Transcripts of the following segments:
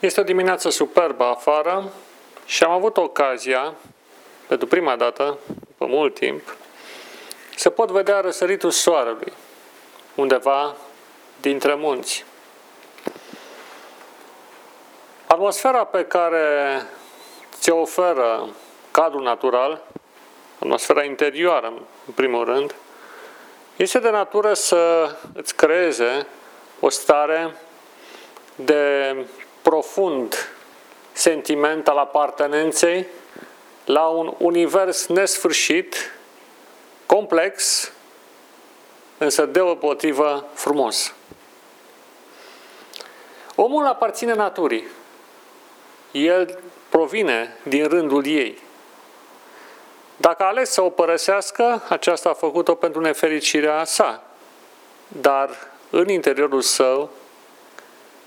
Este o dimineață superbă afară și am avut ocazia, pentru prima dată, după mult timp, să pot vedea răsăritul soarelui undeva dintre munți. Atmosfera pe care ți oferă cadrul natural, atmosfera interioară, în primul rând, este de natură să îți creeze o stare de profund sentiment al apartenenței la un univers nesfârșit, complex, însă deopotrivă frumos. Omul aparține naturii. El provine din rândul ei. Dacă a ales să o părăsească, aceasta a făcut-o pentru nefericirea sa. Dar în interiorul său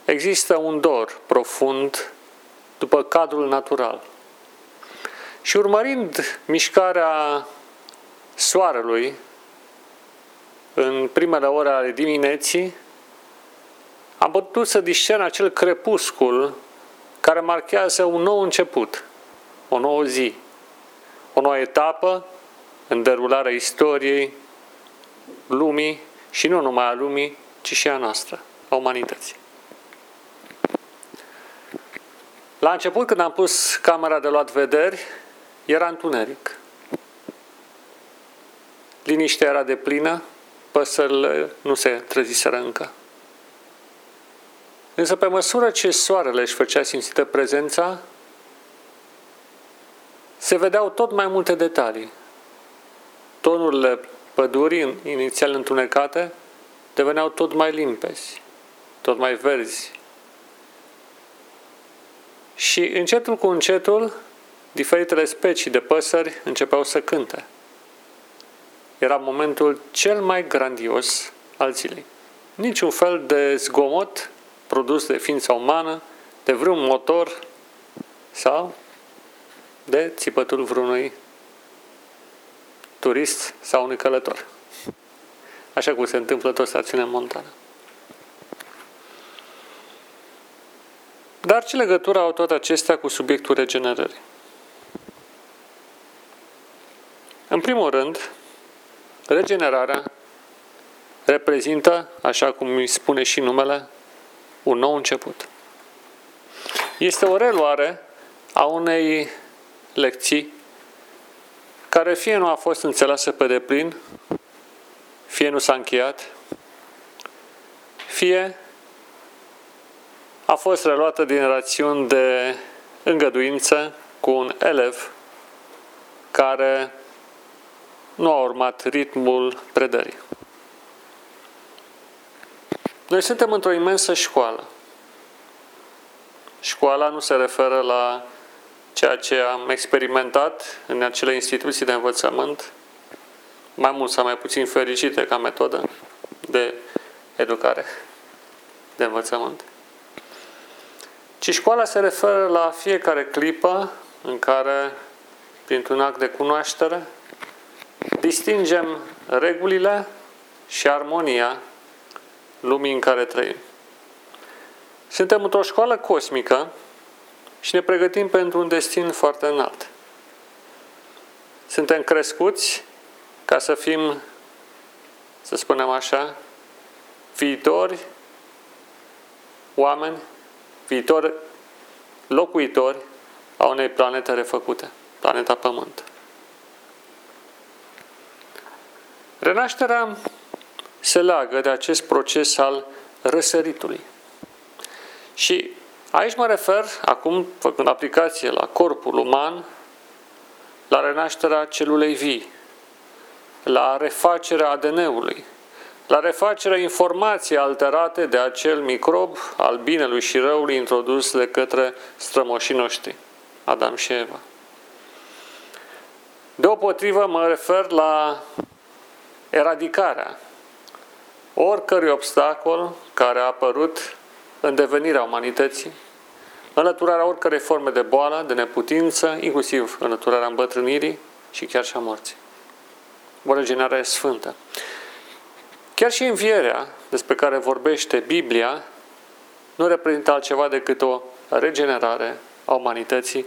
există un dor profund după cadrul natural. Și urmărind mișcarea soarelui în primele ore ale dimineții, am putut să discern acel crepuscul care marchează un nou început, o nouă zi, o nouă etapă în derularea istoriei lumii și nu numai a lumii, ci și a noastră, a umanității. La început, când am pus camera de luat vederi, era întuneric. Liniștea era de plină, păsările nu se treziseră încă. Însă pe măsură ce soarele își făcea simțită prezența, se vedeau tot mai multe detalii. Tonurile pădurii, inițial întunecate, deveneau tot mai limpezi, tot mai verzi. Și încetul cu încetul, diferitele specii de păsări începeau să cânte. Era momentul cel mai grandios al zilei. Niciun fel de zgomot produs de ființa umană, de vreun motor sau de țipătul vreunui turist sau unui călător. Așa cum se întâmplă tot stațiunea montană. Dar ce legătură au toate acestea cu subiectul regenerării? În primul rând, regenerarea reprezintă, așa cum îi spune și numele, un nou început. Este o reluare a unei lecții care fie nu a fost înțeleasă pe deplin, fie nu s-a încheiat, fie a fost reluată din rațiuni de îngăduință cu un elev care nu a urmat ritmul predării. Noi suntem într-o imensă școală. Școala nu se referă la ceea ce am experimentat în acele instituții de învățământ, mai mult sau mai puțin fericite ca metodă de educare, de învățământ. Ci școala se referă la fiecare clipă în care, printr-un act de cunoaștere, distingem regulile și armonia lumii în care trăim. Suntem într-o școală cosmică și ne pregătim pentru un destin foarte înalt. Suntem crescuți ca să fim, să spunem așa, viitori oameni, viitori locuitori a unei planete refăcute, planeta Pământ. Renașterea se leagă de acest proces al răsăritului. Și aici mă refer, acum făcând aplicație la corpul uman, la renașterea celulei vii, la refacerea ADN-ului, la refacerea informației alterate de acel microb al binelui și răului introdus de către strămoșii noștri, Adam și Eva. Deopotrivă mă refer la eradicarea oricărui obstacol care a apărut în devenirea umanității, înlăturarea oricărei forme de boală, de neputință, inclusiv înlăturarea îmbătrânirii și chiar și a morții. O regenerare sfântă. Chiar și învierea despre care vorbește Biblia nu reprezintă altceva decât o regenerare a umanității,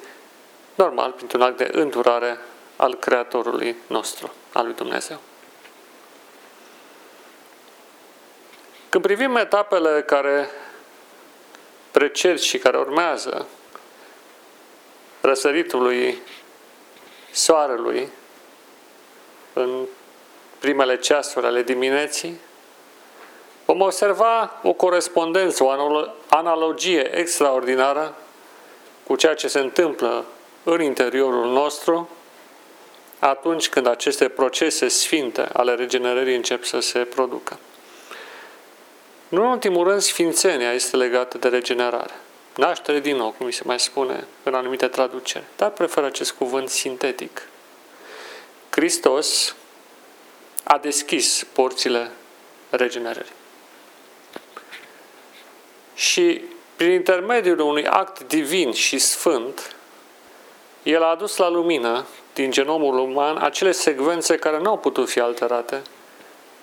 normal, printr-un act de îndurare al Creatorului nostru, al lui Dumnezeu. Când privim etapele care preced și care urmează răsăritului soarelui în primele ceasuri ale dimineții, vom observa o corespondență, o analogie extraordinară cu ceea ce se întâmplă în interiorul nostru atunci când aceste procese sfinte ale regenerării încep să se producă. Nu în ultimul rând, sfințenia este legată de regenerare. Naștere din nou, cum mi se mai spune în anumite traduceri, dar prefer acest cuvânt sintetic. Hristos a deschis porțile regenerării. Și prin intermediul unui act divin și sfânt, el a adus la lumină din genomul uman acele secvențe care nu au putut fi alterate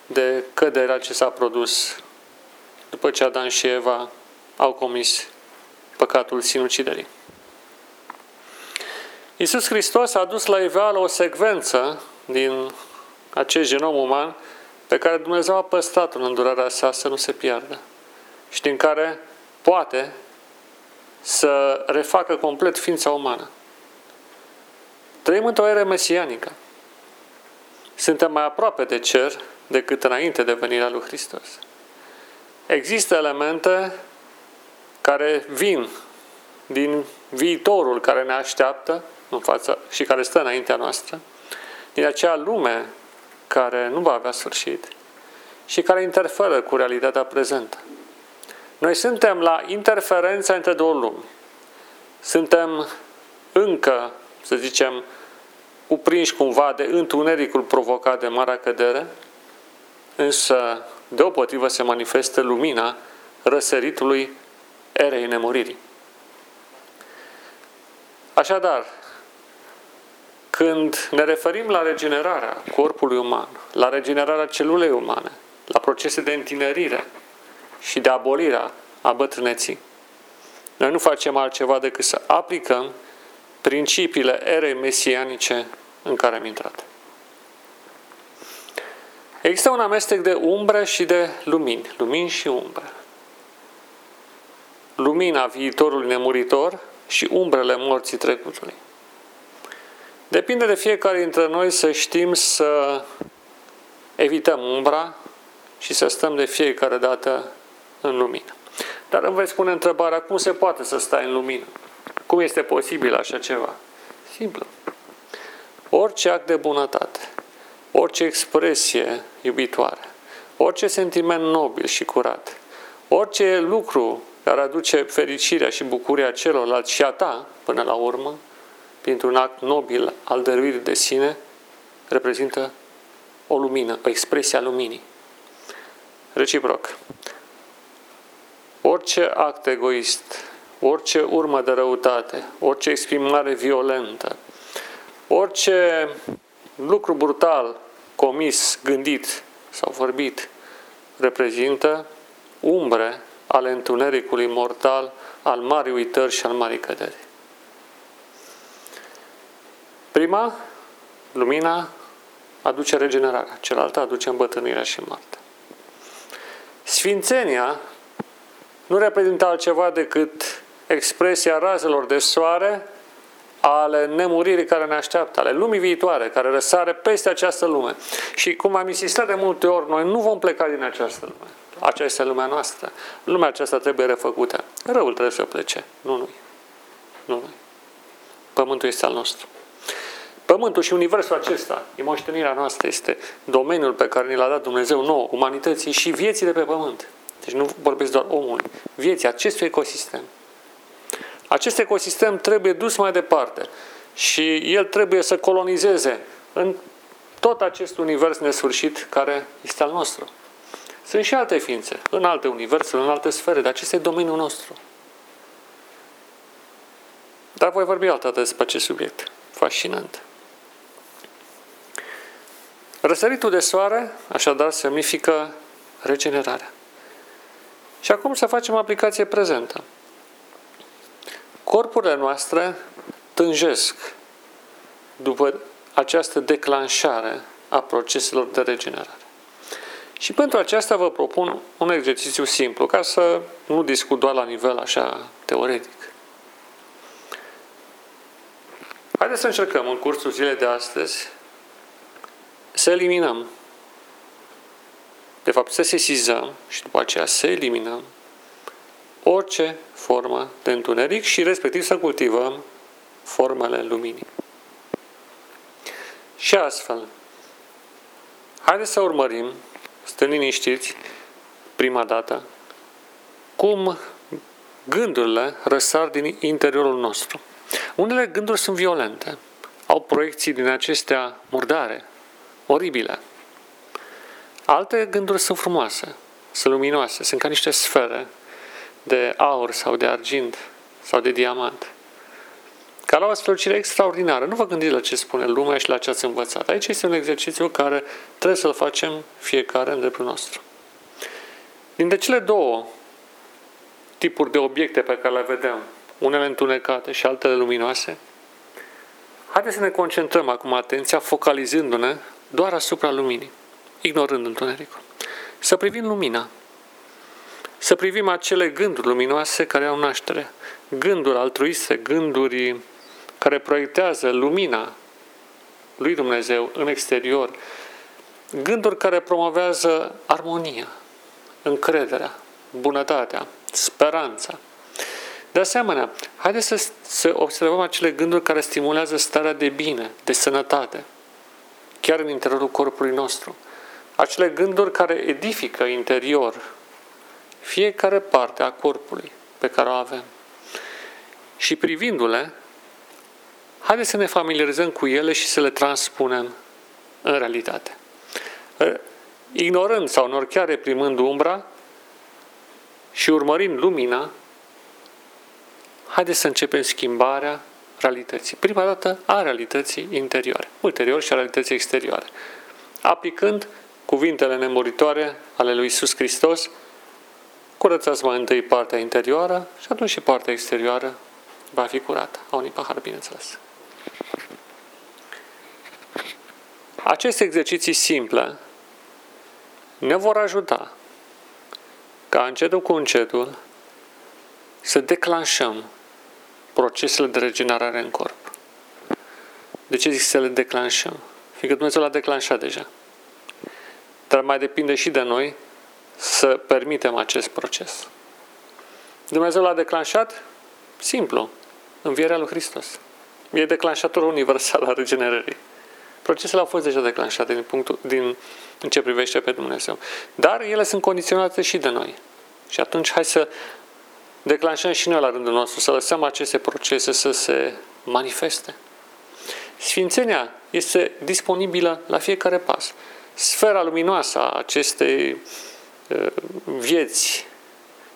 de căderea ce s-a produs după ce Adam și Eva au comis păcatul sinuciderii. Iisus Hristos a dus la iveală o secvență din acest genom uman pe care Dumnezeu a păstrat în îndurarea sa să nu se piardă și din care poate să refacă complet ființa umană. Trăim într-o eră mesianică. Suntem mai aproape de cer decât înainte de venirea lui Hristos. Există elemente care vin din viitorul care ne așteaptă în fața și care stă înaintea noastră, din acea lume care nu va avea sfârșit și care interferă cu realitatea prezentă. Noi suntem la interferența între două lumi. Suntem încă, să zicem, cuprinși cumva de întunericul provocat de marea cădere, însă deopotrivă se manifestă lumina răsăritului erei nemuririi. Așadar, când ne referim la regenerarea corpului uman, la regenerarea celulei umane, la procese de întinerire și de abolire a bătrâneții, noi nu facem altceva decât să aplicăm principiile erei mesianice în care am intrat. Există un amestec de umbre și de lumini, lumini și umbre. Lumina viitorului nemuritor și umbrele morții trecutului. Depinde de fiecare dintre noi să știm să evităm umbra și să stăm de fiecare dată în lumină. Dar îmi veți spune întrebarea, cum se poate să stai în lumină? Cum este posibil așa ceva? Simplu. Orice act de bunătate, orice expresie iubitoare, orice sentiment nobil și curat, orice lucru care aduce fericirea și bucuria celorlalți și a ta, până la urmă, printr-un act nobil al dăruirii de sine, reprezintă o lumină, o expresie a luminii. Reciproc. Orice act egoist, orice urmă de răutate, orice exprimare violentă, orice lucru brutal comis, gândit sau vorbit reprezintă umbre ale întunericului mortal al marii uitări și al marii căderi. Prima, lumina, aduce regenerarea, cealaltă aduce îmbătrânirea și moartea. Sfințenia nu reprezintă altceva decât expresia razelor de soare ale nemuririi care ne așteaptă, ale lumii viitoare, care răsare peste această lume. Și cum am insistat de multe ori, noi nu vom pleca din această lume. Aceasta este lumea noastră. Lumea aceasta trebuie refăcută. Răul trebuie să plece, nu noi. Nu noi. Pământul este al nostru. Pământul și universul acesta, e moștenirea noastră, este domeniul pe care ni l-a dat Dumnezeu nouă, umanității și vieții de pe pământ. Deci nu vorbesc doar omului, vieții acestui ecosistem. Acest ecosistem trebuie dus mai departe și el trebuie să colonizeze în tot acest univers nesfârșit care este al nostru. Sunt și alte ființe, în alte universuri, în alte sfere, dar acesta e domeniul nostru. Dar voi vorbi altă dată despre acest subiect. Fascinant. Răsăritul de soare, așadar, semnifică regenerarea. Și acum să facem aplicație prezentă. corpurile noastre tânjesc după această declanșare a proceselor de regenerare. Și pentru aceasta vă propun un exercițiu simplu, ca să nu discut doar la nivel așa teoretic. Haideți să încercăm în cursul zilei de astăzi să eliminăm, de fapt să sesizăm și după aceea să eliminăm orice formă de întuneric și respectiv să cultivăm formele luminii. Și astfel, haideți să urmărim, stând liniștiți, prima dată, cum gândurile răsar din interiorul nostru. Unele gânduri sunt violente, au proiecții din acestea murdare, oribile. Alte gânduri sunt frumoase, sunt luminoase, sunt ca niște sfere de aur sau de argint sau de diamant. Care au o strălucire extraordinară. Nu vă gândiți la ce spune lumea și la ce ați învățat. Aici este un exercițiu care trebuie să-l facem fiecare în dreptul nostru. Dintre cele două tipuri de obiecte pe care le vedem, unele întunecate și altele luminoase, haideți să ne concentrăm acum atenția focalizându-ne doar asupra luminii, ignorând întunericul. Să privim lumina, să privim acele gânduri luminoase care au naștere, gânduri altruiste, gânduri care proiectează lumina lui Dumnezeu în exterior, gânduri care promovează armonia, încrederea, bunătatea, speranța. De asemenea, haideți să, să observăm acele gânduri care stimulează starea de bine, de sănătate, chiar în interiorul corpului nostru. Acele gânduri care edifică interior fiecare parte a corpului pe care o avem. Și privindu-le, haideți să ne familiarizăm cu ele și să le transpunem în realitate. Ignorând sau nor chiar reprimând umbra și urmărind lumina, haideți să începem schimbarea realității. Prima dată a realității interioare, ulterior și a realității exterioare. Aplicând cuvintele nemuritoare ale lui Isus Hristos, curățați mai întâi partea interioară și atunci și partea exterioară va fi curată. A unui pahar, bineînțeles. Aceste exerciții simple ne vor ajuta ca încetul cu încetul să declanșăm procesele de regenerare în corp. De ce zic să le declanșăm? Fiindcă Dumnezeu l-a declanșat deja. Dar mai depinde și de noi să permitem acest proces. Dumnezeu l-a declanșat? Simplu. Învierea lui Hristos. E declanșatorul universal al regenerării. Procesele au fost deja declanșate din, punctul, din în ce privește pe Dumnezeu. Dar ele sunt condiționate și de noi. Și atunci hai să declanșăm și noi la rândul nostru, să lăsăm aceste procese să se manifeste. Sfințenia este disponibilă la fiecare pas. Sfera luminoasă a acestei uh, vieți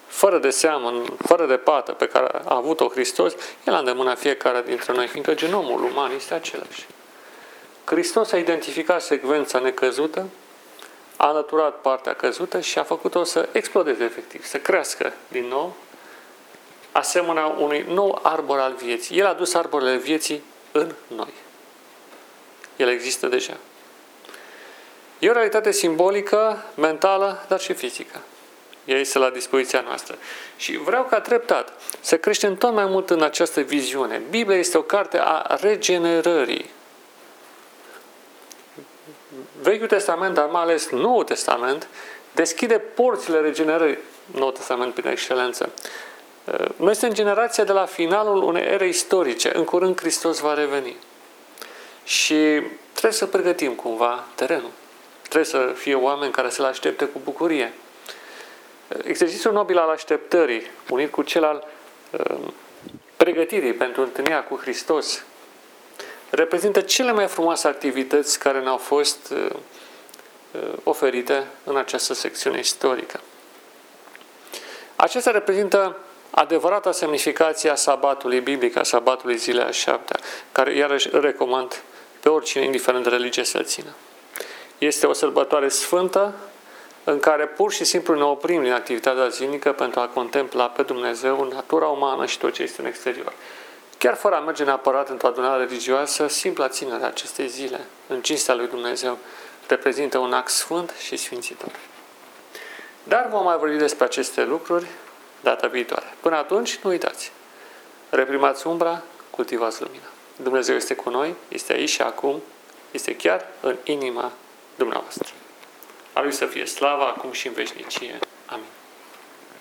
fără de seamă, fără de pată pe care a avut-o Hristos, el a îndemânat fiecare dintre noi, fiindcă genomul uman este același. Hristos a identificat secvența necăzută, a alăturat partea căzută și a făcut-o să explodeze efectiv, să crească din nou, asemenea unui nou arbor al vieții. El a dus arborele vieții în noi. El există deja. E o realitate simbolică, mentală, dar și fizică. Ea este la dispoziția noastră. Și vreau ca treptat să creștem tot mai mult în această viziune. Biblia este o carte a regenerării. Vechiul Testament, dar mai ales Noul Testament, deschide porțile regenerării. Noul Testament prin excelență. Noi suntem generația de la finalul unei ere istorice. În curând Hristos va reveni. Și trebuie să pregătim cumva terenul. Trebuie să fie oameni care să-L aștepte cu bucurie. Exercițiul nobil al așteptării, unit cu cel al uh, pregătirii pentru întâlnirea cu Hristos, reprezintă cele mai frumoase activități care ne-au fost uh, uh, oferite în această secțiune istorică. Acesta reprezintă adevărata semnificație a sabatului biblic, a sabatului zilei a șaptea, care iarăși recomand pe oricine, indiferent de religie, să țină. Este o sărbătoare sfântă în care pur și simplu ne oprim din activitatea zilnică pentru a contempla pe Dumnezeu, natura umană și tot ce este în exterior. Chiar fără a merge neapărat într-o adunare religioasă, simpla ținere a acestei zile, în cinstea lui Dumnezeu, reprezintă un act sfânt și sfințitor. Dar vom mai vorbi despre aceste lucruri data viitoare. Până atunci, nu uitați. Reprimați umbra, cultivați lumina. Dumnezeu este cu noi, este aici și acum, este chiar în inima dumneavoastră. A Lui să fie slava acum și în veșnicie.